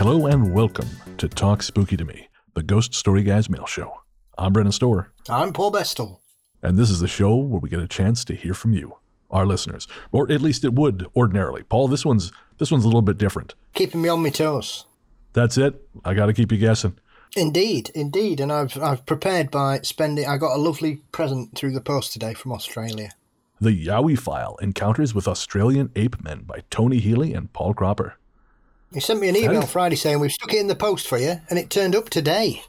Hello and welcome to Talk Spooky to Me, the Ghost Story Guys mail show. I'm Brennan Storr, I'm Paul Bestel. and this is the show where we get a chance to hear from you, our listeners, or at least it would ordinarily. Paul, this one's this one's a little bit different. Keeping me on my toes. That's it. I got to keep you guessing. Indeed, indeed. And I've I've prepared by spending I got a lovely present through the post today from Australia. The Yowie File: Encounters with Australian Ape Men by Tony Healy and Paul Cropper. He sent me an email. Friday saying we've stuck it in the post for you and it turned up today.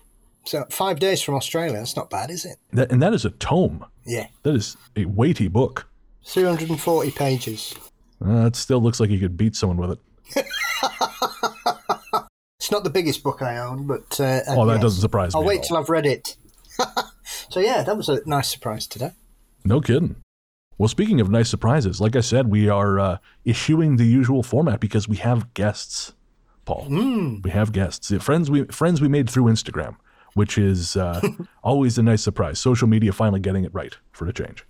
So five days from Australia, that's not bad, is it? That, and that is a tome. Yeah. That is a weighty book. Three hundred and forty pages. Uh, it still looks like you could beat someone with it. It's not the biggest book I own, but uh, Oh, that yes. doesn't surprise me. I'll me. wait till I've read it. so yeah, that was a nice surprise today. No kidding. Well, speaking of nice surprises, like I said, we are uh, issuing the usual format because we have guests. Paul, we have guests, friends we friends we made through Instagram, which is uh, always a nice surprise. Social media finally getting it right for a change.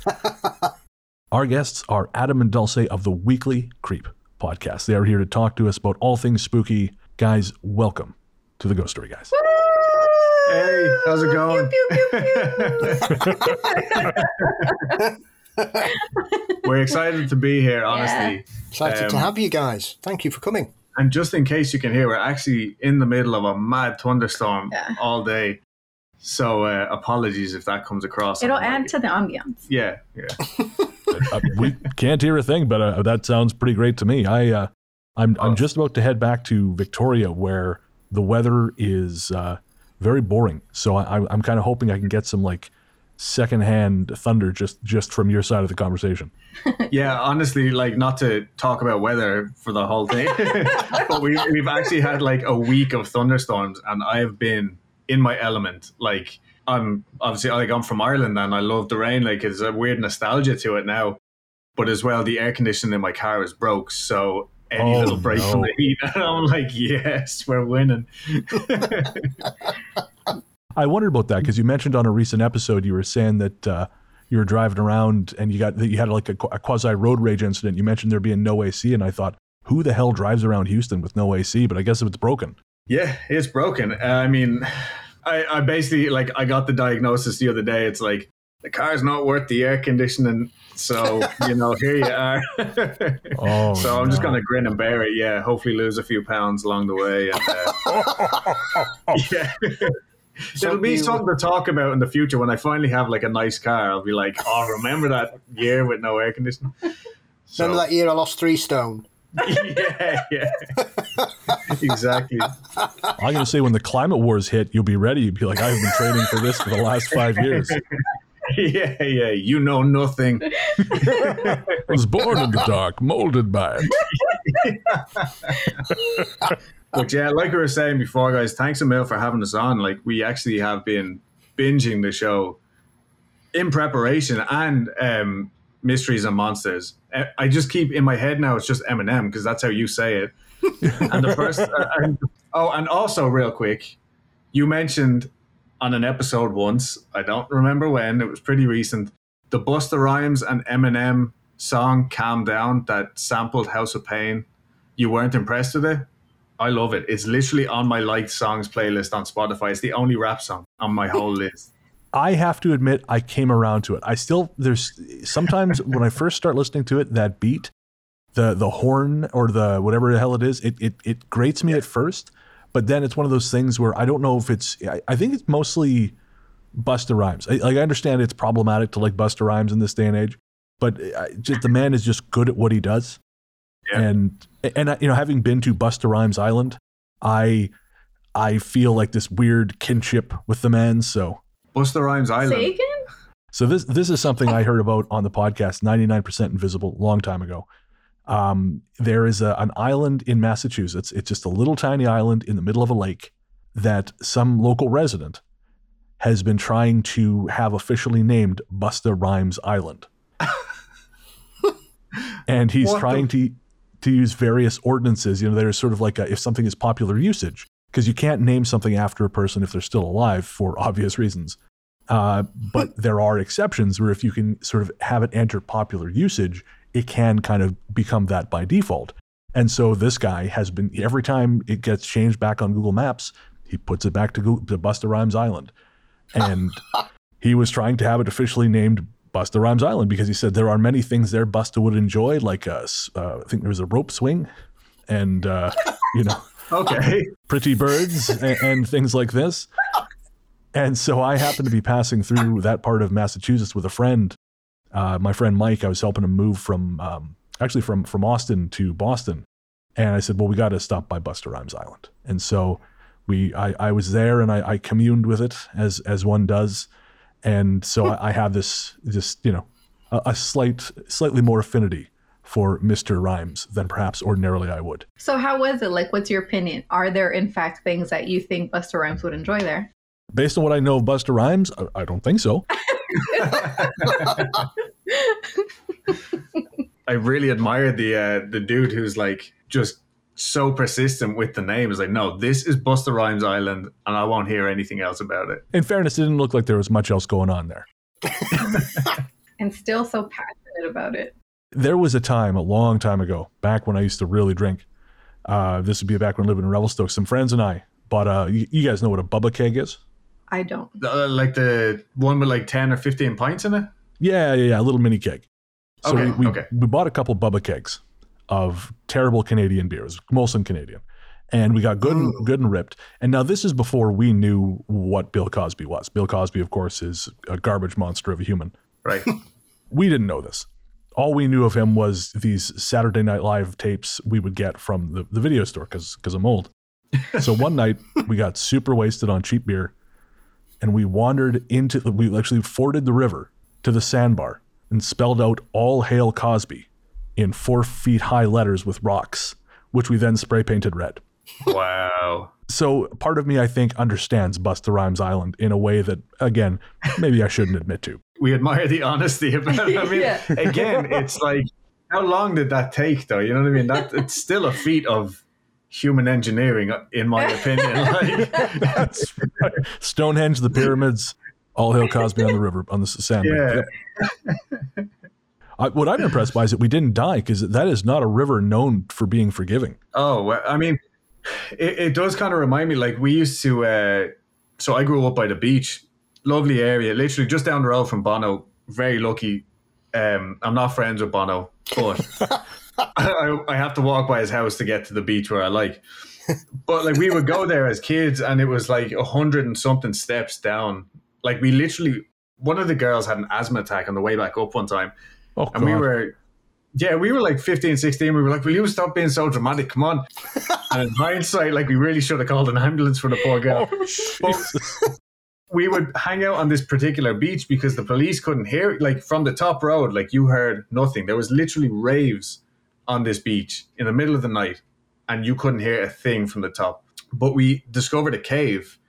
Our guests are Adam and Dulce of the Weekly Creep podcast. They are here to talk to us about all things spooky. Guys, welcome to the Ghost Story Guys. Hey, how's it going? We're excited to be here, honestly. Excited to Um, have you guys. Thank you for coming. And just in case you can hear, we're actually in the middle of a mad thunderstorm Yeah. all day. So uh, apologies if that comes across. It'll on the add mic. to the ambiance. Yeah, yeah. uh, we can't hear a thing, but uh, that sounds pretty great to me. I, uh, I'm, I'm Oh. just about to head back to Victoria, where the weather is uh, very boring. So I, I- I'm kind of hoping I can get some like secondhand thunder just just from your side of the conversation. Yeah, honestly, like not to talk about weather for the whole thing, but we, we've actually had like a week of thunderstorms, and I've been in my element. Like I'm obviously like I'm from Ireland, and I love the rain. Like it's a weird nostalgia to it now, but as well, the air conditioning in my car is broke, so any Oh, little break from the heat, and I'm like, yes, we're winning. I wondered about that because you mentioned on a recent episode you were saying that uh, you were driving around and you got that you had like a, a quasi road rage incident. You mentioned there being no AC, and I thought, who the hell drives around Houston with no AC? But I guess if it's broken. Yeah, it's broken. I mean, I, I basically like I got the diagnosis the other day. It's like the car's not worth the air conditioning, so you know here you are. Oh, so I'm just gonna grin and bear it. Yeah, hopefully lose a few pounds along the way. And, uh, yeah. It'll be you- something to talk about in the future when I finally have like a nice car. I'll be like, oh, remember that year with no air conditioning? So, Remember that year I lost three stone? yeah, yeah, exactly. I'm going to say when the climate wars hit, you'll be ready. You'll be like, I've been training for this for the last five years. Yeah, yeah. You know nothing. I was born in the dark, molded by it. But yeah, like we were saying before, guys, thanks a mil for having us on. Like we actually have been binging the show in preparation and um, mysteries and monsters. I just keep in my head now. It's just Eminem because that's how you say it. And the first, uh, and, oh, and also real quick, you mentioned on an episode once. I don't remember when. It was pretty recent. The Busta Rhymes and Eminem song "Calm Down" that sampled House of Pain. You weren't impressed with it? I love it. It's literally on my liked songs playlist on Spotify. It's the only rap song on my whole list. I have to admit, I came around to it. I still there's sometimes when I first start listening to it, that beat, the the horn or the whatever the hell it is, it it, it grates me at first, but then it's one of those things where I don't know if it's. I, I think it's mostly Busta Rhymes. I, like I understand it's problematic to like Busta Rhymes in this day and age, but I, just the man is just good at what he does, Yeah. and and you know having been to Busta Rhymes Island, I I feel like this weird kinship with the man. So Busta Rhymes Island. Say again? so this this is something I heard about on the podcast 99% Invisible long time ago. Um, there is a, an island in Massachusetts. It's just a little tiny island in the middle of a lake that some local resident has been trying to have officially named Busta Rhymes Island. and he's What the- trying to to use various ordinances. You know, there's sort of like a, if something is popular usage, because you can't name something after a person if they're still alive for obvious reasons. Uh, but there are exceptions where if you can sort of have it enter popular usage, it can kind of become that by default. And so this guy has been every time it gets changed back on Google Maps, he puts it back to, Google, to Busta Rhymes Island, and he was trying to have it officially named Busta Rhymes Island because he said there are many things there Busta would enjoy, like uh, I think there was a rope swing, and uh, you know, okay, pretty birds and, and things like this. And so I happened to be passing through that part of Massachusetts with a friend. Uh, my friend Mike, I was helping him move from um, actually from from Austin to Boston, and I said, "Well, we got to stop by Busta Rhymes Island." And so we, I, I was there and I, I communed with it as as one does, and so I, I have this this you know a, a slight slightly more affinity for Mr. Rhymes than perhaps ordinarily I would. So how was it? Like, what's your opinion? Are there in fact things that you think Busta Rhymes would enjoy there? Based on what I know of Busta Rhymes, I, I don't think so. I really admired the uh, the dude who's like just so persistent with the name. Is like, no, this is Busta Rhymes Island, and I won't hear anything else about it. In fairness, it didn't look like there was much else going on there. and still so passionate about it. There was a time, a long time ago, back when I used to really drink. Uh, this would be back when I lived in Revelstoke. Some friends and I bought a. You, you guys know what a Bubba keg is? I don't. Uh, like the one with like ten or fifteen pints in it. Yeah, yeah, yeah, a little mini keg. So Okay, we, we, okay. we bought a couple Bubba kegs of terrible Canadian beers, Molson Canadian, and we got good and, oh. good and ripped. And now this is before we knew what Bill Cosby was. Bill Cosby, of course, is a garbage monster of a human. Right. We didn't know this. All we knew of him was these Saturday Night Live tapes we would get from the, the video store because because I'm old. So one night we got super wasted on cheap beer, and we wandered into we actually forded the river to the sandbar and spelled out "All Hail Cosby" in four feet high letters with rocks, which we then spray painted red. wow. So part of me, I think, understands Busta Rhymes Island in a way that, again, maybe I shouldn't admit to. We admire the honesty about it. I mean, Yeah. again, it's like, how long did that take, though? You know what I mean? That it's still a feat of human engineering, in my opinion. Like, That's right. Stonehenge, the pyramids, all hail Cosby on the river on the sand. yeah. I, what I'm impressed by is that we didn't die because that is not a river known for being forgiving. Oh, I mean, it, it does kind of remind me. Like we used to. Uh, so I grew up by the beach, lovely area, literally just down the road from Bono. Very lucky. Um, I'm not friends with Bono, but I, I have to walk by his house to get to the beach where I like. But like we would go there as kids, and it was like a hundred and something steps down. Like we literally, one of the girls had an asthma attack on the way back up one time, Oh, and we were, yeah, we were like 15, 16. We were like, will you stop being so dramatic? Come on. and in hindsight, like we really should have called an ambulance for the poor girl. Oh, we would hang out on this particular beach because the police couldn't hear, like from the top road, like you heard nothing. There was literally raves on this beach in the middle of the night and you couldn't hear a thing from the top. But we discovered a cave,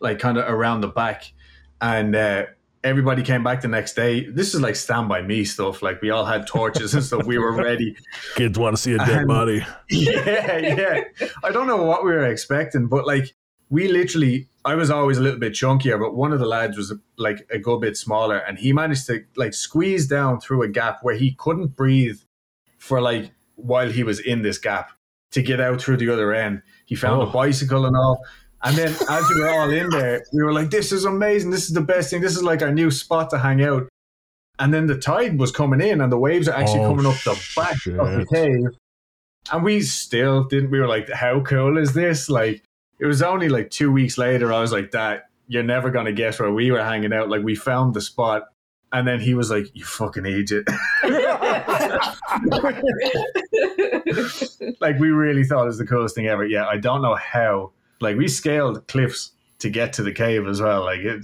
like kind of around the back. And, uh, Everybody came back the next day. This is like Stand By Me stuff. Like we all had torches and stuff. We were ready. Kids want to see a dead And- body. yeah, yeah. I don't know what we were expecting, but like we literally, I was always a little bit chunkier, but one of the lads was like a good bit smaller, and he managed to like squeeze down through a gap where he couldn't breathe for like while he was in this gap to get out through the other end. He found Oh. a bicycle and all. And then as we were all in there, we were like, this is amazing. This is the best thing. This is like our new spot to hang out. And then the tide was coming in and the waves are actually Oh, coming up the back of the cave. And we still didn't. We were like, how cool is this? Like, it was only like two weeks later, I was like, that you're never going to guess where we were hanging out. Like, we found the spot. And then he was like, you fucking idiot. like, we really thought it was the coolest thing ever. Yeah, I don't know how. Like, we scaled cliffs to get to the cave as well. Like, it.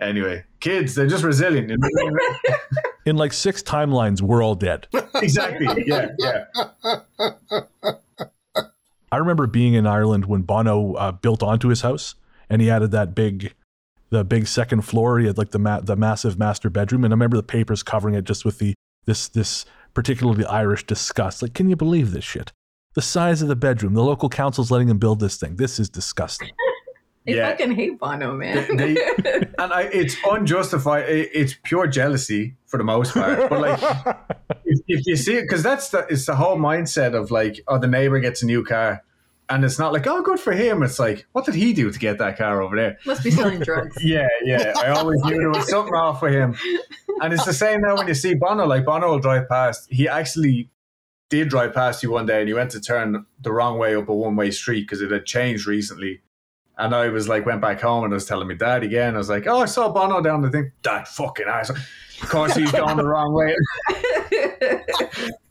Anyway, kids, they're just resilient. In like six timelines, we're all dead. exactly. Yeah, yeah. I remember being in Ireland when Bono uh, built onto his house, and he added that big, the big second floor. He had like the ma- the massive master bedroom, and I remember the papers covering it just with the this this particularly Irish disgust. Like, can you believe this shit? The size of the bedroom. The local council's letting them build this thing. This is disgusting. They Yeah. fucking hate Bono, man. They- and I, it's unjustified. It, it's pure jealousy for the most part. But like, if, if you see it, because that's the it's the whole mindset of like, oh, the neighbor gets a new car, and it's not like, oh, good for him. It's like, what did he do to get that car over there? Must be selling drugs. Yeah, yeah. I always knew there was something off with him. And it's the same now when you see Bono. Like Bono will drive past. He actually did drive past you one day, and you went to turn the wrong way up a one way street because it had changed recently. And I was like, went back home and I was telling my dad again. I was like, oh, I saw Bono down the thing. That fucking ass. Of course, he's gone the wrong way.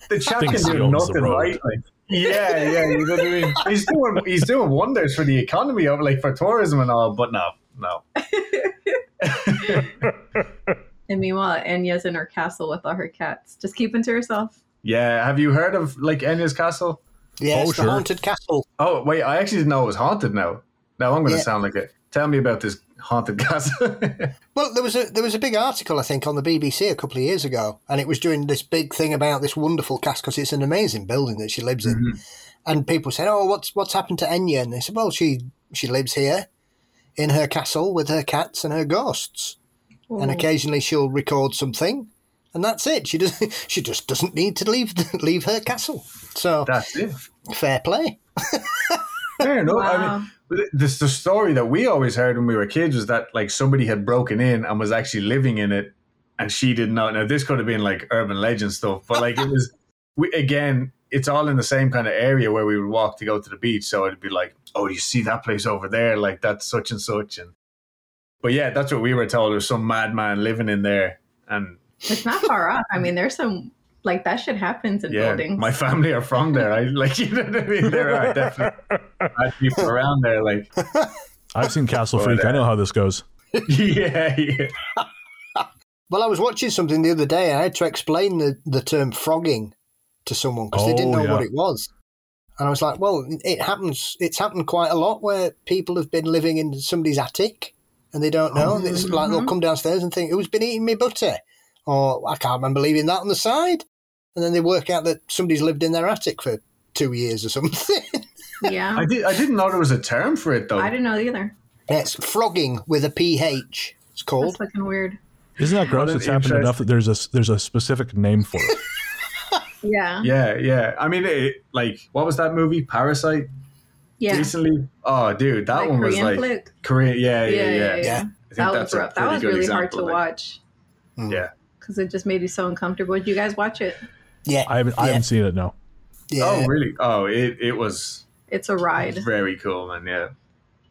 The chap can do nothing right. Like, yeah, yeah. You know what I mean? He's doing he's doing wonders for the economy of like for tourism and all. But no, no. and meanwhile, Enya's in her castle with all her cats, just keeping to herself. Yeah, have you heard of like Enya's Castle? Yeah, Oh, it's sure. the haunted castle. Oh wait, I actually didn't know it was haunted. Now, now I'm going to Yeah. sound like it. Tell me about this haunted castle. Well, there was a there was a big article I think on the BBC a couple of years ago, and it was doing this big thing about this wonderful castle because it's an amazing building that she lives in. Mm-hmm. And people said, "Oh, what's what's happened to Enya?" And they said, "Well, she she lives here in her castle with her cats and her ghosts, and occasionally she'll record something, and that's it. She does she just doesn't need to leave leave her castle. So That's it. fair play. Fair enough. I mean, but this the story that we always heard when we were kids was that like somebody had broken in and was actually living in it, and she didn't know. Now this could have been like urban legend stuff, but like it was. We, again, it's all in the same kind of area where we would walk to go to the beach. So it'd be like, oh, you see that place over there? Like that's such and such. And but yeah, that's what we were told. There's some madman living in there, and It's not far off. I mean, there's some like that shit happens in yeah, buildings. my family are from there. I like you know what I mean. There are definitely people around there. Like I've seen Castle But, Freak. I uh, know how this goes. yeah, yeah. Well, I was watching something the other day. and I had to explain the, the term phrogging to someone because they didn't Oh, know yeah. what it was. And I was like, well, it happens. It's happened quite a lot where people have been living in somebody's attic and they don't know. And it's like they'll come downstairs and think, who's been eating me butter? Or I can't remember leaving that on the side. And then they work out that somebody's lived in their attic for two years or something. yeah, I did. I didn't know there was a term for it though. I didn't know either. it's phrogging with a PH, it's That's called. fucking weird. Isn't that gross? It's happened enough that there's a there's a specific name for it. Yeah, Yeah, yeah. I mean, it, like, what was that movie, Parasite? yeah. Recently. Oh, dude, that Like one was Korean like flick. Korean. Yeah, yeah, yeah. Yeah. I think That was that's a. That pretty was good really hard example, to like- watch hmm. Yeah. Because it just made you so uncomfortable. Did you guys watch it? Yeah. I haven't I haven't seen it. No. yeah. Oh, really? Oh, it it was It's a ride. very cool, man. Yeah,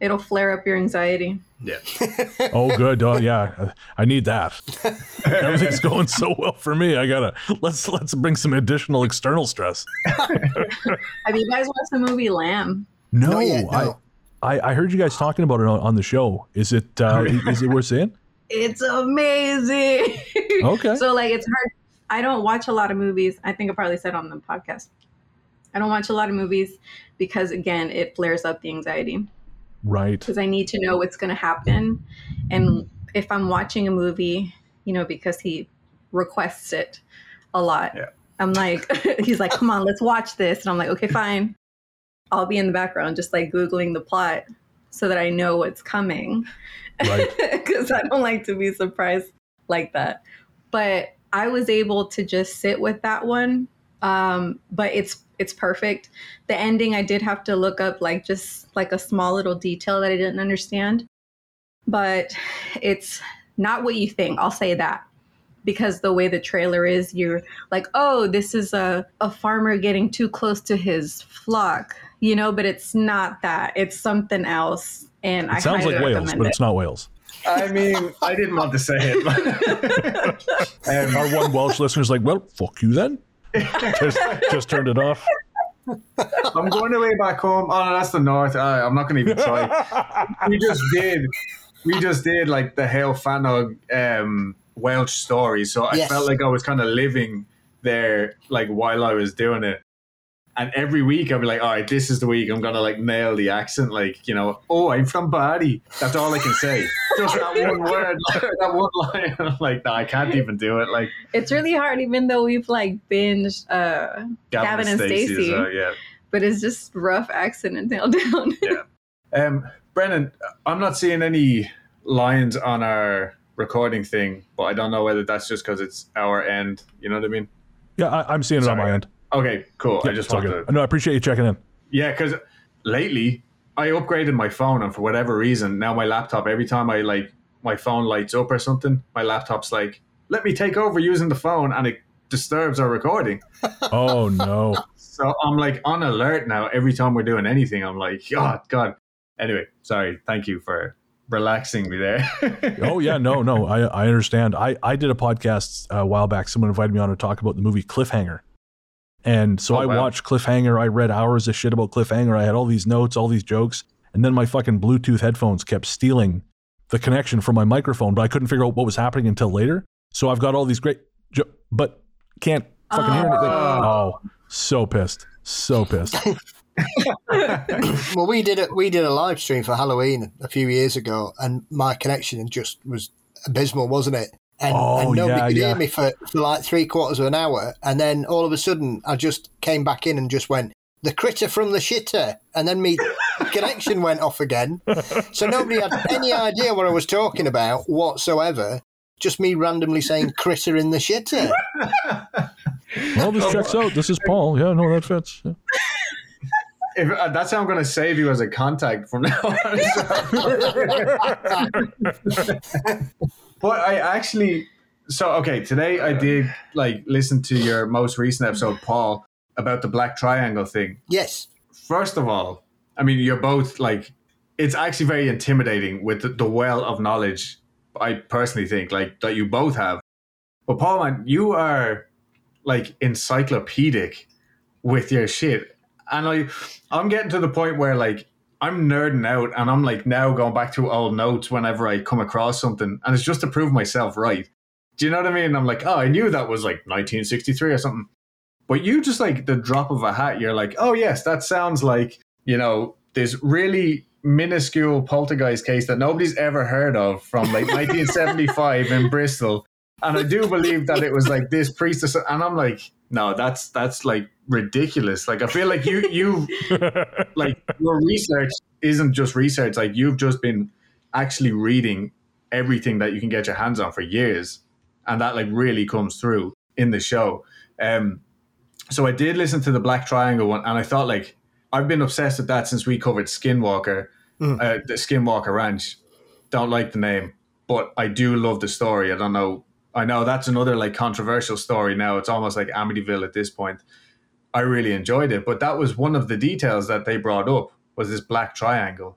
It'll flare up your anxiety. yeah. Oh, good. Oh, yeah. I need that. Everything's going so well for me. I gotta let's let's bring some additional external stress. Have you guys watched the movie Lamb? No, Not yet, no. I, I I heard you guys talking about it on, on the show. Is it uh, is it worth seeing? It's amazing. Okay. so like it's hard. I don't watch a lot of movies. I think I probably said on the podcast. I don't watch a lot of movies because again, it flares up the anxiety. Right. because I need to know what's going to happen. And if I'm watching a movie, you know, because he requests it a lot, Yeah. I'm like, he's like, come on, let's watch this. And I'm like, okay, fine. I'll be in the background, just like Googling the plot so that I know what's coming. Right. Because I don't like to be surprised like that. But I was able to just sit with that one. Um, but it's it's perfect. The ending I did have to look up like just like a small little detail that I didn't understand. But it's not what you think. I'll say that. Because the way the trailer is, you're like, oh, this is a, a farmer getting too close to his flock, you know, but it's not that. It's something else. And I It sounds like Wales, but it. it's not Wales. I mean, I didn't want to say it. but- um, Our one Welsh listener's like, well, fuck you then. just, just turned it off. I'm going away back home. Oh, no, that's the north. Uh, I'm not going to even try. we just did. We just did like the Heol Fanog um, Welsh story. So I Yes. felt like I was kind of living there, like while I was doing it. And every week I'd be like, all right, this is the week I'm gonna like nail the accent. Like, you know, oh, I'm from Barry. That's all I can say. Just that one word, that one line. I'm like, no, I can't even do it. Like It's really hard, even though we've like binged, uh, Gavin and Stacey Stacey. well, yeah. but it's just rough accent and nail down. Um, Brennan, I'm not seeing any lines on our recording thing, but I don't know whether that's just because it's our end. You know what I mean? Yeah, I, am seeing it on my end. Okay, cool. I just wanted good. to. No, I appreciate you checking in. Yeah, because lately I upgraded my phone, and for whatever reason, now my laptop. Every time I like my phone lights up or something, my laptop's like, "Let me take over using the phone," and it disturbs our recording. Oh no. So I'm like on alert now. Every time we're doing anything, I'm like, God, God. Anyway, sorry. Thank you for relaxing me there. oh yeah, no, no, I I understand. I I did a podcast uh, a while back. Someone invited me on to talk about the movie Cliffhanger, and so Oh, I wow. watched Cliffhanger. I read hours of shit about Cliffhanger. I had all these notes, all these jokes, and then my fucking Bluetooth headphones kept stealing the connection from my microphone, but I couldn't figure out what was happening until later. So I've got all these great, jo- but can't fucking hear anything. Oh, oh so pissed, so pissed. well, we did it. We did a live stream for Halloween a few years ago, and my connection just was abysmal, wasn't it? And, Oh, and nobody yeah, could yeah. hear me for, for like three quarters of an hour, and then all of a sudden, I just came back in and just went the critter from the shitter, and then me connection went off again. So nobody had any idea what I was talking about whatsoever. Just me randomly saying critter in the shitter. Well, this checks out. This is Paul. Yeah, no, that fits. Yeah. if, uh, that's how I'm going to save you as a contact from now on. but I actually, so okay, today I did like listen to your most recent episode, Paul, about the Black Triangle thing. Yes. First of all, I mean, you're both like, it's actually very intimidating with the, the well of knowledge. I personally think like that you both have. But Paul, man, you are like encyclopedic with your shit, and I, I'm getting to the point where like I'm nerding out, and I'm like now going back to old notes whenever I come across something, and it's just to prove myself right. Do you know what I mean? I'm like, oh, I knew that was like 1963 or something. But you just like the drop of a hat, you're like, oh yes, that sounds like you know this really minuscule poltergeist case that nobody's ever heard of from like 1975 in Bristol. And I do believe that it was like this priestess, and I'm like, no, that's that's like ridiculous. Like I feel like you you like your research isn't just research. Like you've just been actually reading everything that you can get your hands on for years, and that like really comes through in the show. Um, so I did listen to the Black Triangle one, and I thought like I've been obsessed with that since we covered Skinwalker, uh, the Skinwalker Ranch. Don't like the name, but I do love the story. I don't know. I know that's another like controversial story now. It's almost like Amityville at this point. I really enjoyed it, but that was one of the details that they brought up was this black triangle,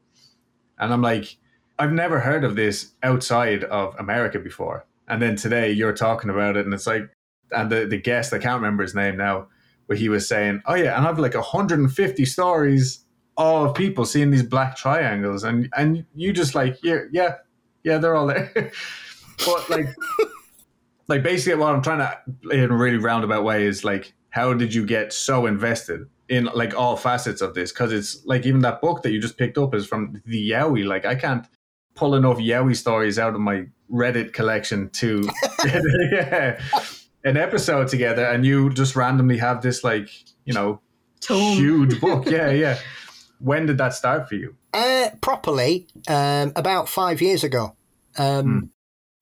and I'm like, I've never heard of this outside of America before. And then today you're talking about it, and it's like, and the the guest I can't remember his name now, but he was saying, oh yeah, and I've like 150 stories all of people seeing these black triangles, and and you just like, yeah, yeah, yeah, they're all there, but like like basically what I'm trying to in a really roundabout way is like how did you get so invested in like all facets of this? Because it's like even that book that you just picked up is from the Yowie. Like I can't pull enough Yowie stories out of my Reddit collection to yeah, an episode together and you just randomly have this like you know Tome. huge book. Yeah yeah. When did that start for you? Uh, properly, um, about five years ago. Um,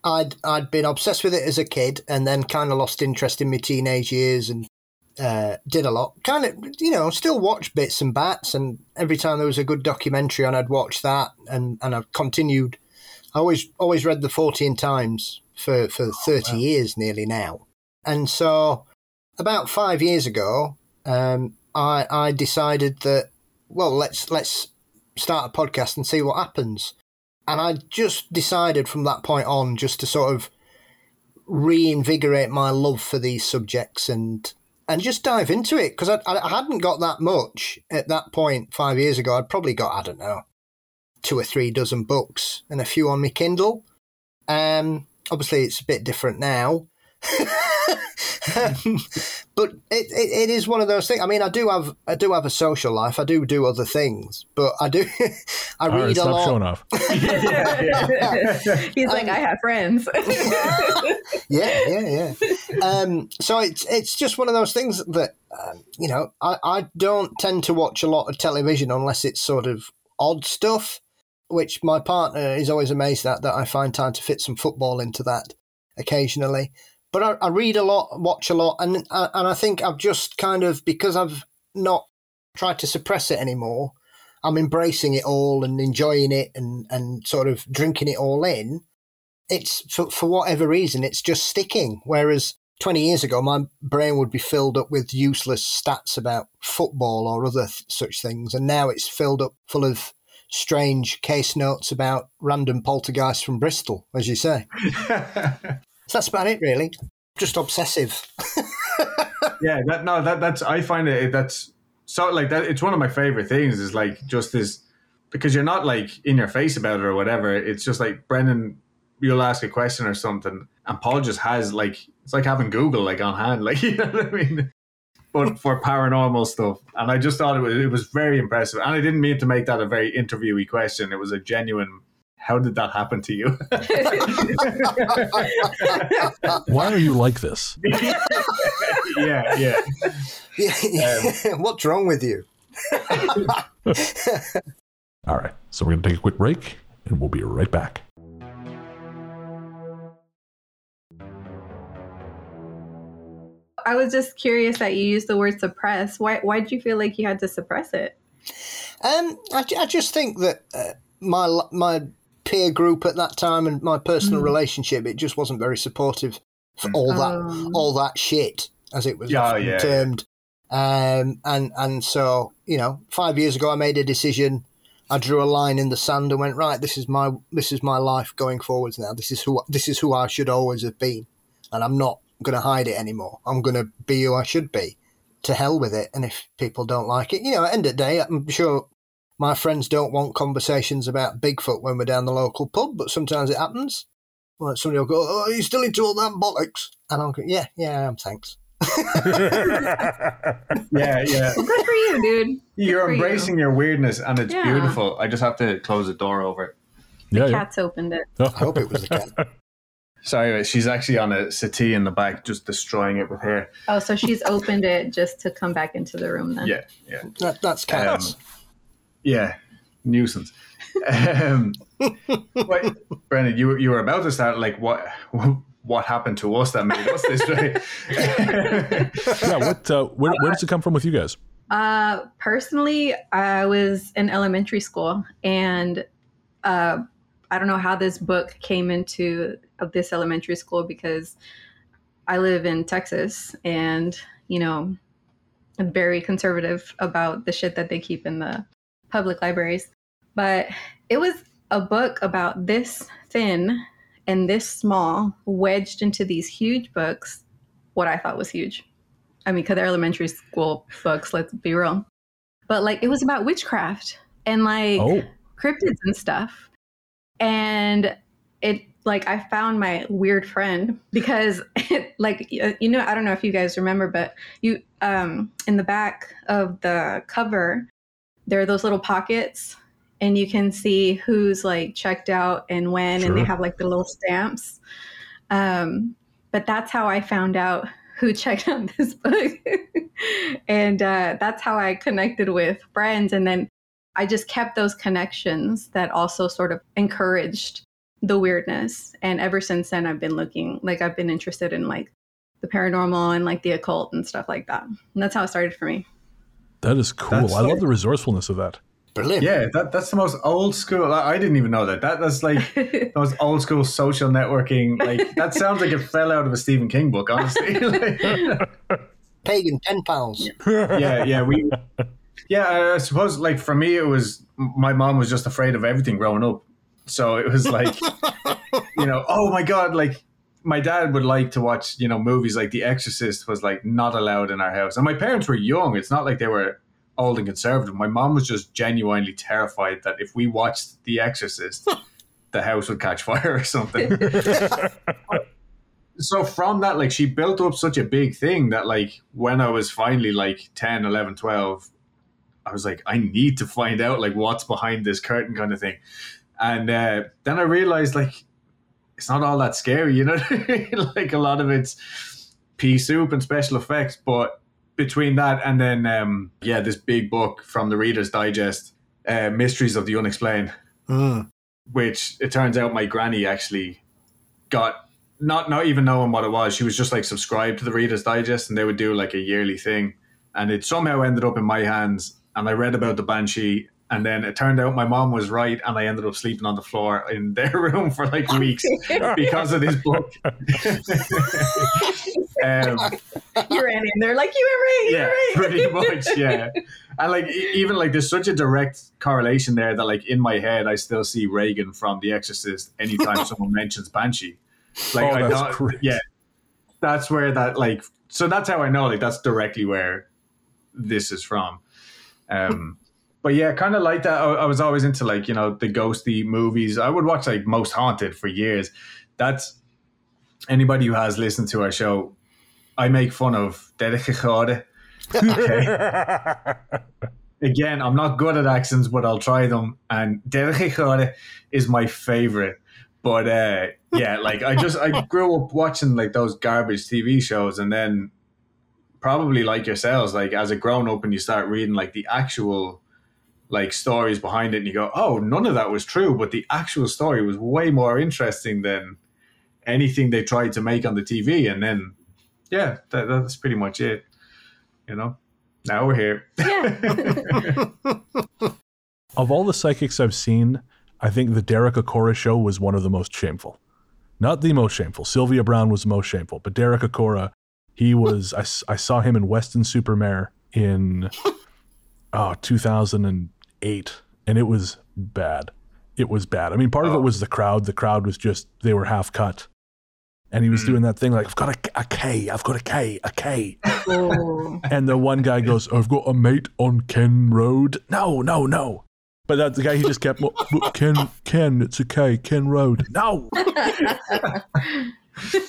I'd I'd been obsessed with it as a kid, and then kind of lost interest in my teenage years, and uh, did a lot. Kind of, you know, still watch bits and bats, and every time there was a good documentary on, I'd watch that, and and I've continued. I always always read the Fortean Times for for thirty years nearly now, and so about five years ago, um, I I decided that well let's let's start a podcast and see what happens. And I just decided from that point on just to sort of reinvigorate my love for these subjects and and just dive into it because I, I hadn't got that much at that point five years ago. I'd probably got I don't know two or three dozen books and a few on my Kindle. Um, obviously, it's a bit different now. Um, but it, it, it is one of those things. I mean, I do have I do have a social life. I do do other things, but I do I All right, read a stop lot. showing off. He's like, I have friends. yeah, yeah, yeah. Um, so it's it's just one of those things that um, you know I, I don't tend to watch a lot of television unless it's sort of odd stuff. which my partner is always amazed at that I find time to fit some football into that occasionally. But I, I read a lot, watch a lot, and uh, and I think I've just kind of because I've not tried to suppress it anymore. I'm embracing it all and enjoying it and, and sort of drinking it all in. It's for, for whatever reason, it's just sticking. Whereas 20 years ago, my brain would be filled up with useless stats about football or other th- such things. And now it's filled up full of strange case notes about random poltergeists from Bristol, as you say. that's about it, really. Just obsessive. yeah, that no, that that's I find it that's so like that. It's one of my favorite things. Is like just this because you're not like in your face about it or whatever. It's just like Brendan, you'll ask a question or something, and Paul just has like it's like having Google like on hand, like you know what I mean. But for paranormal stuff, and I just thought it was it was very impressive, and I didn't mean to make that a very interviewy question. It was a genuine. How did that happen to you? Why are you like this? yeah, yeah. Um, What's wrong with you? All right, so we're going to take a quick break and we'll be right back. I was just curious that you used the word suppress. Why why did you feel like you had to suppress it? Um, I, I just think that uh, my my peer group at that time and my personal Mm. relationship it just wasn't very supportive for all that Oh. all that shit as it was Yeah, often yeah, termed. Um, and and so you know, five years ago I made a decision. I drew a line in the sand and went right. This is my this is my life going forwards now. This is who this is who I should always have been, and I'm not going to hide it anymore. I'm going to be who I should be. To hell with it. And if people don't like it, you know, at the end of the day, I'm sure my friends don't want conversations about Bigfoot when we're down the local pub, but sometimes it happens. Well, somebody will go, "Oh, are you still into all that bollocks?" And I'll go, "Yeah, yeah, I am. Thanks." Yeah, yeah. Well, good for you, dude. You're for you. embracing your weirdness, and it's Yeah. beautiful. I just have to close the door over it. Yeah, yeah. Cats opened it. I hope it was the cat. So anyway, she's actually on a settee in the back, just destroying it with hair. Oh, so she's opened it just to come back into the room then. Yeah, yeah, That, that's cats. Um, yeah. Nuisance. um, wait, Brendan, you were- you were about to start like what what happened to us that made us this way? yeah. What? Uh, where, where does it come from with you guys? Uh, personally, I was in elementary school, and uh, I don't know how this book came into of this elementary school because I live in Texas, and you know, I'm very conservative about the shit that they keep in the public libraries. But it was a book about this thin and this small, wedged into these huge books. What I thought was huge. I mean, because they're elementary school books, let's be real. But like, it was about witchcraft and like Oh, cryptids and stuff. And it, like, I found my weird friend because, it, like, you know, I don't know if you guys remember, but you, um, in the back of the cover, there are those little pockets and you can see who's like checked out and when, and they have like the little stamps. Um, but that's how I found out who checked out this book. and uh, that's how I connected with friends. And then I just kept those connections that also sort of encouraged the weirdness. And ever since then, I've been looking, like, I've been interested in like the paranormal and like the occult and stuff like that. And that's how it started for me. That is cool. That's I love the resourcefulness of that. Brilliant. yeah, that that's the most old school. I I didn't even know that. That that's like those old school social networking. Like that sounds like it fell out of a Stephen King book. Honestly, Like, Pagan pen pals. yeah, yeah, we. Yeah, I- I suppose like for me, it was my mom was just afraid of everything growing up, so it was like, you know, oh my god, like my dad would like to watch, you know, movies like The Exorcist was like not allowed in our house, and my parents were young. It's not like they were old and conservative. My mom was just genuinely terrified that if we watched The Exorcist, the house would catch fire or something. so from that like she built up such a big thing that like when i was finally like 10 11 12 i was like i need to find out like what's behind this curtain kind of thing and uh, then i realized like it's not all that scary you know I mean? like a lot of it's pea soup and special effects but between that and then um yeah this big book from the reader's digest uh, mysteries of the unexplained Mm. which it turns out my granny actually got not not even knowing what it was. She was just like subscribed to the Reader's Digest, and they would do like a yearly thing, and it somehow ended up in my hands. And I read about the banshee, and then it turned out my mom was right, and I ended up sleeping on the floor in their room for like weeks because of this book. um, you ran in there like you were right. Yeah, right. pretty much. Yeah, and like even like there's such a direct correlation there that like in my head I still see Regan from The Exorcist anytime someone mentions Banshee. Like Oh, I that's know, great. yeah, that's where that like so that's how I know like that's directly where this is from. Um, but yeah, kind of like that. I, I was always into like you know the ghosty movies. I would watch like Most Haunted for years. That's anybody who has listened to our show. I make fun of Derek Acorah. Okay. Again, I'm not good at accents, but I'll try them. And Derek Acorah is my favorite. But uh, yeah, like I just I grew up watching like those garbage TV shows, and then probably like yourselves, like as a grown up, and you start reading like the actual like stories behind it, and you go, oh, none of that was true, but the actual story was way more interesting than anything they tried to make on the TV. And then, yeah, that, that's pretty much it. You know, now we're here. Yeah. Of all the psychics I've seen, I think the Derek Acorah show was one of the most shameful. Not the most shameful. Sylvia Browne was the most shameful, but Derek Acorah, he was. I, I saw him in Weston-super-Mare in oh 2008, and it was bad. It was bad. I mean, part of it Oh. was the crowd. The crowd was just they were half cut, and he was Mm. doing that thing like I've got a, a K, I've got a K, a K, Oh. and the one guy goes, I've got a mate on Ken Road. No, no, no. But that the guy he just kept "Well, well, Ken Ken, it's a K, Ken Road. No.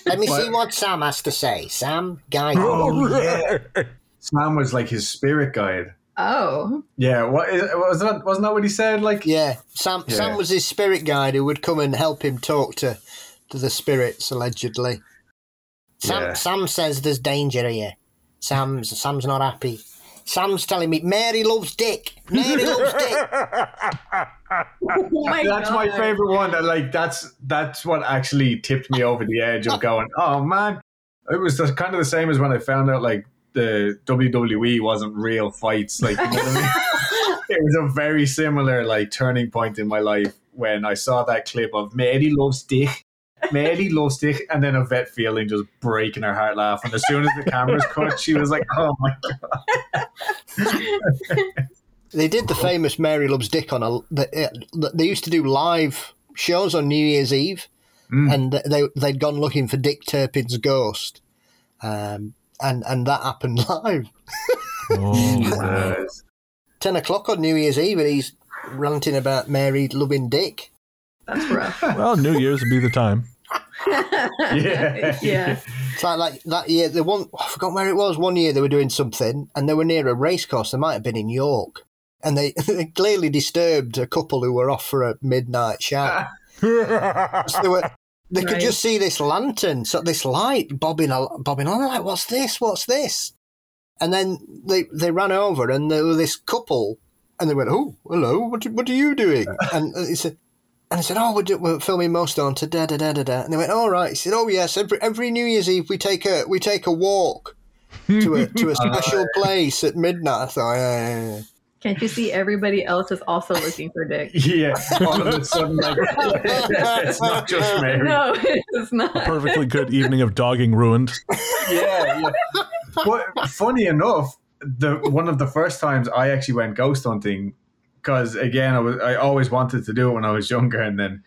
Let me see what Sam has to say. Sam, guy. Oh, yeah. Sam was like his spirit guide. Oh. Yeah, what is, was that? Wasn't that what he said? Like, Yeah, Sam. Yeah. Sam was his spirit guide who would come and help him talk to to the spirits allegedly. Sam, Yeah. Sam says there's danger here. Sam's Sam's not happy. Sam's telling me Mary loves Dick. Mary loves Dick. Oh my that's God. my favorite one. That like that's that's what actually tipped me over the edge of going. Oh man, it was the, kind of the same as when I found out like the WWE wasn't real fights. Like, you know what I mean? it was a very similar like turning point in my life when I saw that clip of Mary loves Dick. Mary loves Dick, and then Yvette Fielding just breaking her heart laughing. As soon as the cameras cut, she was like, "Oh my god!" They did the famous Mary loves Dick on a. They, they used to do live shows on New Year's Eve, Mm. and they they'd gone looking for Dick Turpin's ghost, um, and and that happened live. Oh, Ten o'clock on New Year's Eve, and he's ranting about Mary loving Dick. That's rough. well, New Year's would be the time. Yeah. yeah. It's like, like that year, the one I forgot where it was. One year they were doing something, and they were near a racecourse. They might have been in York, and they, they clearly disturbed a couple who were off for a midnight shower. So they were. They could just see this lantern, so this light bobbing, bobbing on. They're like, "What's this? What's this?" And then they they ran over, and there was this couple, and they went, "Oh, hello, what what are you doing?" And he said, and I said, "Oh, we're, do- we're filming Most Haunted da da da da da." And they went, "All right." He said, "Oh yes, every every New Year's Eve we take a we take a walk to a to a special place at midnight." I thought, yeah, yeah, yeah. Can't you see everybody else is also looking for Dick? Yeah, all of a sudden, like, it's not just Mary. No, it's not. Perfectly good evening of dogging ruined. Yeah, yeah. But funny enough, the one of the first times I actually went ghost hunting, because again, I was I always wanted to do it when I was younger, and then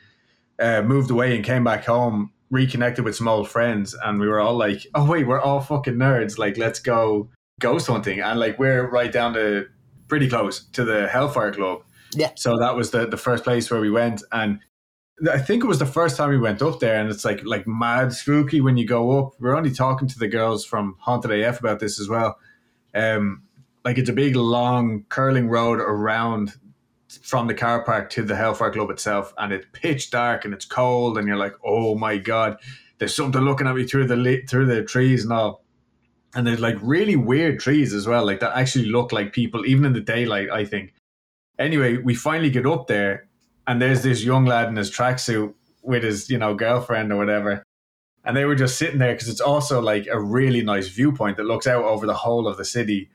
uh, moved away and came back home, reconnected with some old friends, and we were all like, "Oh wait, we're all fucking nerds! Like, let's go ghost hunting!" And like, we're right down to pretty close to the Hellfire Club. Yeah. So that was the the first place where we went, and I think it was the first time we went up there, and it's like like mad spooky when you go up. We're only talking to the girls from Haunted AF about this as well. Um, like it's a big long curling road around from the car park to the Hellfire Club itself, and it's pitch dark and it's cold, and you're like, oh my god, there's something looking at me through the through the trees and all. And there's like really weird trees as well, like that actually look like people, even in the daylight. I think. Anyway, we finally get up there, and there's this young lad in his tracksuit with his you know girlfriend or whatever, and they were just sitting there because it's also like a really nice viewpoint that looks out over the whole of the city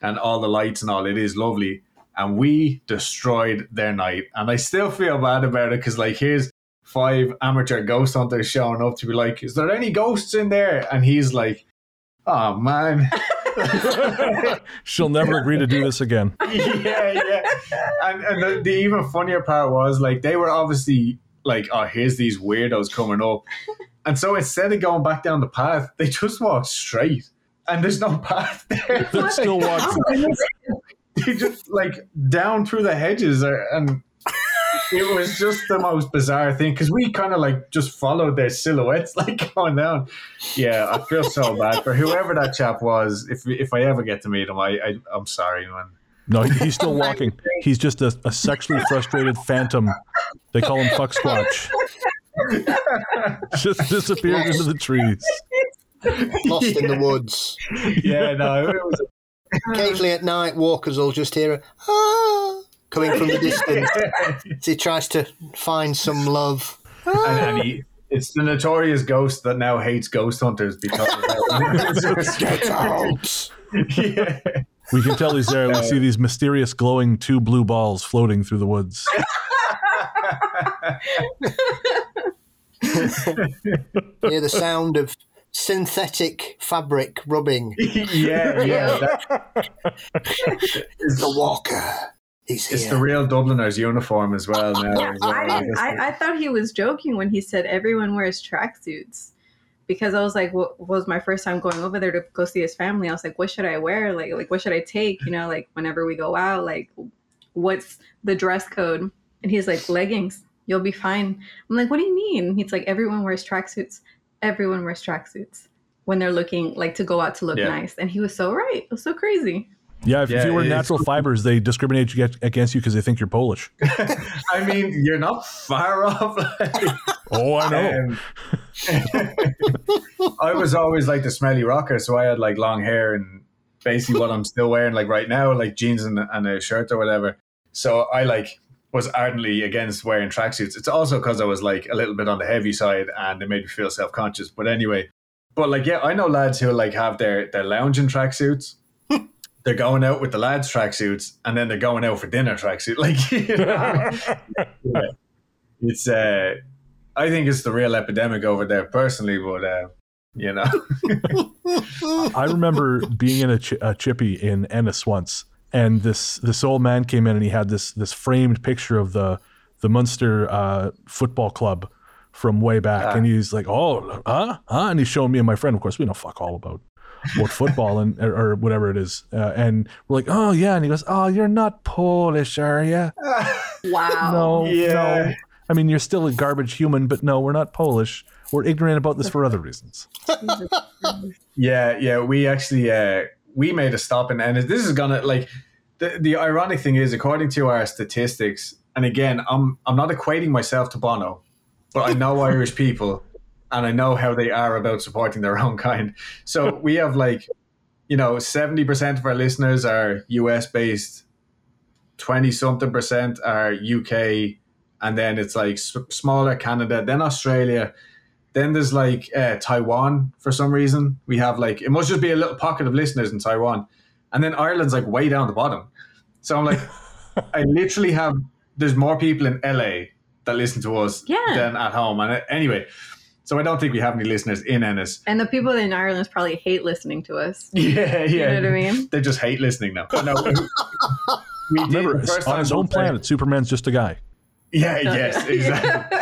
and all the lights and all. It is lovely, and we destroyed their night, and I still feel bad about it because like here's five amateur ghost hunters showing up to be like, "Is there any ghosts in there?" And he's like, "Oh man." She'll never agree to do this again. yeah, yeah. And, and the, the even funnier part was like they were obviously like, oh, here's these weirdos coming up. And so instead of going back down the path, they just walk straight. And there's no path there. They still walk. They just like down through the hedges uh, and it was just the most bizarre thing because we kind of like just followed their silhouettes like going down. Yeah, I feel so bad for whoever that chap was. If if I ever get to meet him, I, I I'm sorry, man. No, he's still walking. He's just a, a sexually frustrated phantom. They call him Fuck Squatch. Just disappeared into the trees. Lost in the woods. Yeah, no, it was. Occasionally at night, walkers will just hear a ah coming from the distance. as he tries to find some love. and, and he, it's the notorious ghost that now hates ghost hunters because of that. Get out! yeah. We can tell he's there. We see uh, these mysterious glowing two blue balls floating through the woods. Hear the sound of synthetic fabric rubbing. yeah, yeah. That, The walker. He's it's here. the real Dubliner's uniform as well now. Yeah, as well. I, didn't, I, I thought he was joking when he said everyone wears tracksuits because I was like, what was my first time going over there to go see his family? I was like, what should I wear? Like, like what should I take? You know, like whenever we go out, like what's the dress code? And he's like, leggings. You'll be fine. I'm like, what do you mean? He's like, everyone wears tracksuits. Everyone wears tracksuits when they're looking like to go out to look Yeah. nice. And he was so right. It was so crazy. Yeah, if, if you wear natural fibers, they discriminate ag- against you because they think you're Polish. I mean, you're not far off. Oh, I Um, I was always like the smelly rocker, so I had like long hair and basically what I'm still wearing like right now, like jeans and, and a shirt or whatever. So I like was ardently against wearing tracksuits. It's also because I was like a little bit on the heavy side and it made me feel self conscious. But anyway, but like yeah, I know lads who like have their their lounging tracksuits. They're going out with the lads' tracksuits, and then they're going out for dinner tracksuit. Like, you know? Yeah. it's uh, I think it's the real epidemic over there personally, but uh, you know, I remember being in a, ch- a chippy in Ennis once, and this this old man came in and he had this this framed picture of the the Munster uh, football club from way back, Ah. and he's like, "Oh, huh, huh," and he's showing me and my friend. Of course, we know fuck all about about football and or, or whatever it is, uh, and we're like, "Oh yeah," and he goes, "Oh, you're not Polish, are you?" Wow. No, Yeah. no. I mean, you're still a garbage human, but no, we're not Polish. We're ignorant about this for other reasons. yeah, yeah. We actually uh, we made a stop in, and this is gonna like the the ironic thing is, according to our statistics, and again, I'm I'm not equating myself to Bono, but I know Irish people, and I know how they are about supporting their own kind. So we have like, you know, seventy percent of our listeners are US based, twenty something percent are UK, and then it's like s- smaller Canada, then Australia. Then there's like uh, Taiwan for some reason. We have like it must just be a little pocket of listeners in Taiwan, and then Ireland's like way down the bottom. So I'm like, I literally have there's more people in LA that listen to us Yeah. than at home. And uh, anyway, so I don't think we have any listeners in Ennis. And the people in Ireland probably hate listening to us. Yeah, yeah. You know what I mean? They just hate listening now. No, we did Remember, the first on his own we planet, Superman's just a guy. Yeah, yes, exactly.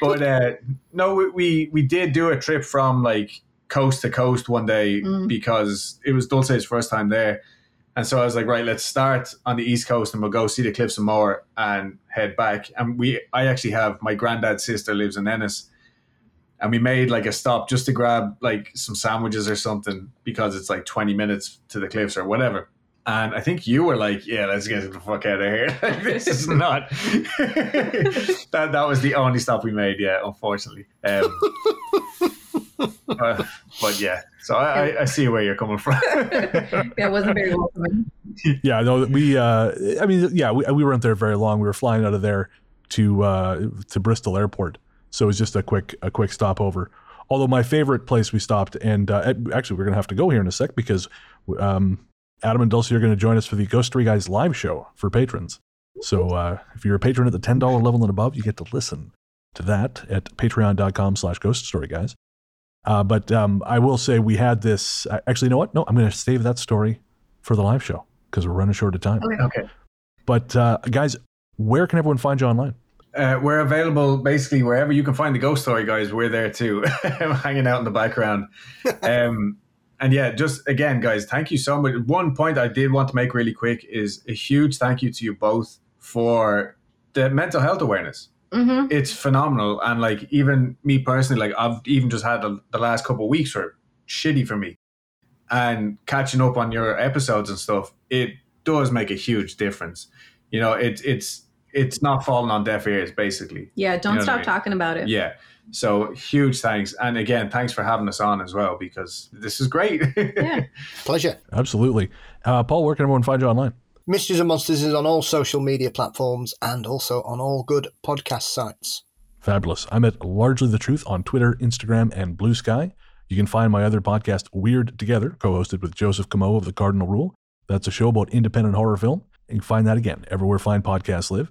but uh, no, we, we we did do a trip from like coast to coast one day Mm. because it was Dulce's first time there, and so I was like, right, let's start on the east coast and we'll go see the cliffs of Moher and head back. And we, I actually have my granddad's sister lives in Ennis, and we made like a stop just to grab like some sandwiches or something because it's like twenty minutes to the cliffs or whatever. And I think you were like, "Yeah, let's get the fuck out of here. Like, this is not." that that was the only stop we made. Yeah, unfortunately. Um, uh, but yeah, so I, I, I see where you're coming from. yeah, it wasn't very welcoming. Yeah, no, we. Uh, I mean, yeah, we, we weren't there very long. We were flying out of there to uh, to Bristol Airport, so it was just a quick a quick stopover. Although my favorite place we stopped, and uh, actually we're gonna have to go here in a sec because um, Adam and Dulce are going to join us for the Ghost Story Guys live show for patrons. So uh, if you're a patron at the ten dollar level and above, you get to listen to that at patreon.com slash ghost story guys. Uh, but um, I will say we had this. Actually, you know what? No, I'm going to save that story for the live show because we're running short of time. Okay. okay. But uh, guys, where can everyone find you online? Uh, we're available basically wherever you can find the ghost story guys. We're there too, hanging out in the background. Um, and yeah, just again, guys, thank you so much. One point I did want to make really quick is a huge thank you to you both for the mental health awareness. Mm-hmm. It's phenomenal, and like even me personally, like I've even just had the, the last couple of weeks were shitty for me, and catching up on your episodes and stuff, it does make a huge difference. You know, it's it's it's not falling on deaf ears, basically. Yeah, don't you know stop I mean? talking about it. Yeah. So huge thanks. And again, thanks for having us on as well because this is great. yeah. Pleasure. Absolutely. Uh, Paul, where can everyone find you online? Mysteries and Monsters is on all social media platforms and also on all good podcast sites. Fabulous. I'm at Largely the Truth on Twitter, Instagram, and Bluesky. You can find my other podcast, Weird Together, co hosted with Joseph Camo of The Cardinal Rule. That's a show about independent horror film. You can find that again everywhere fine podcasts live.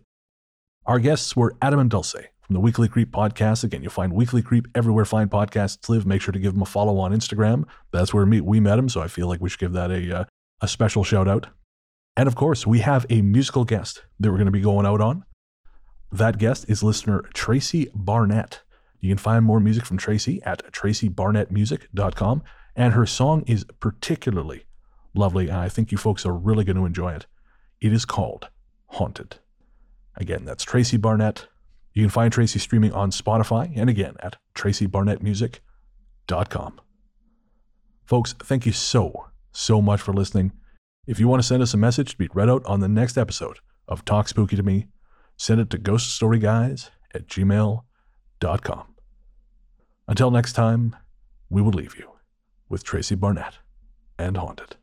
Our guests were Adam and Dulce from the Weekly Creep podcast. Again, you'll find Weekly Creep everywhere fine podcasts live. Make sure to give them a follow on Instagram. That's where we met them, so I feel like we should give that a, uh, a special shout out. And of course, we have a musical guest that we're going to be going out on. That guest is listener Tracey Barnett. You can find more music from Tracey at tracybarnettmusic.com. And her song is particularly lovely, and I think you folks are really going to enjoy it. It is called Haunted. Again, that's Tracey Barnett. You can find Tracey streaming on Spotify and again at tracybarnettmusic.com. Folks, thank you so, so much for listening. If you want to send us a message to be read out on the next episode of Talk Spooky to Me, send it to ghoststoryguys at gmail.com. Until next time, we will leave you with Tracey Barnett and Haunted.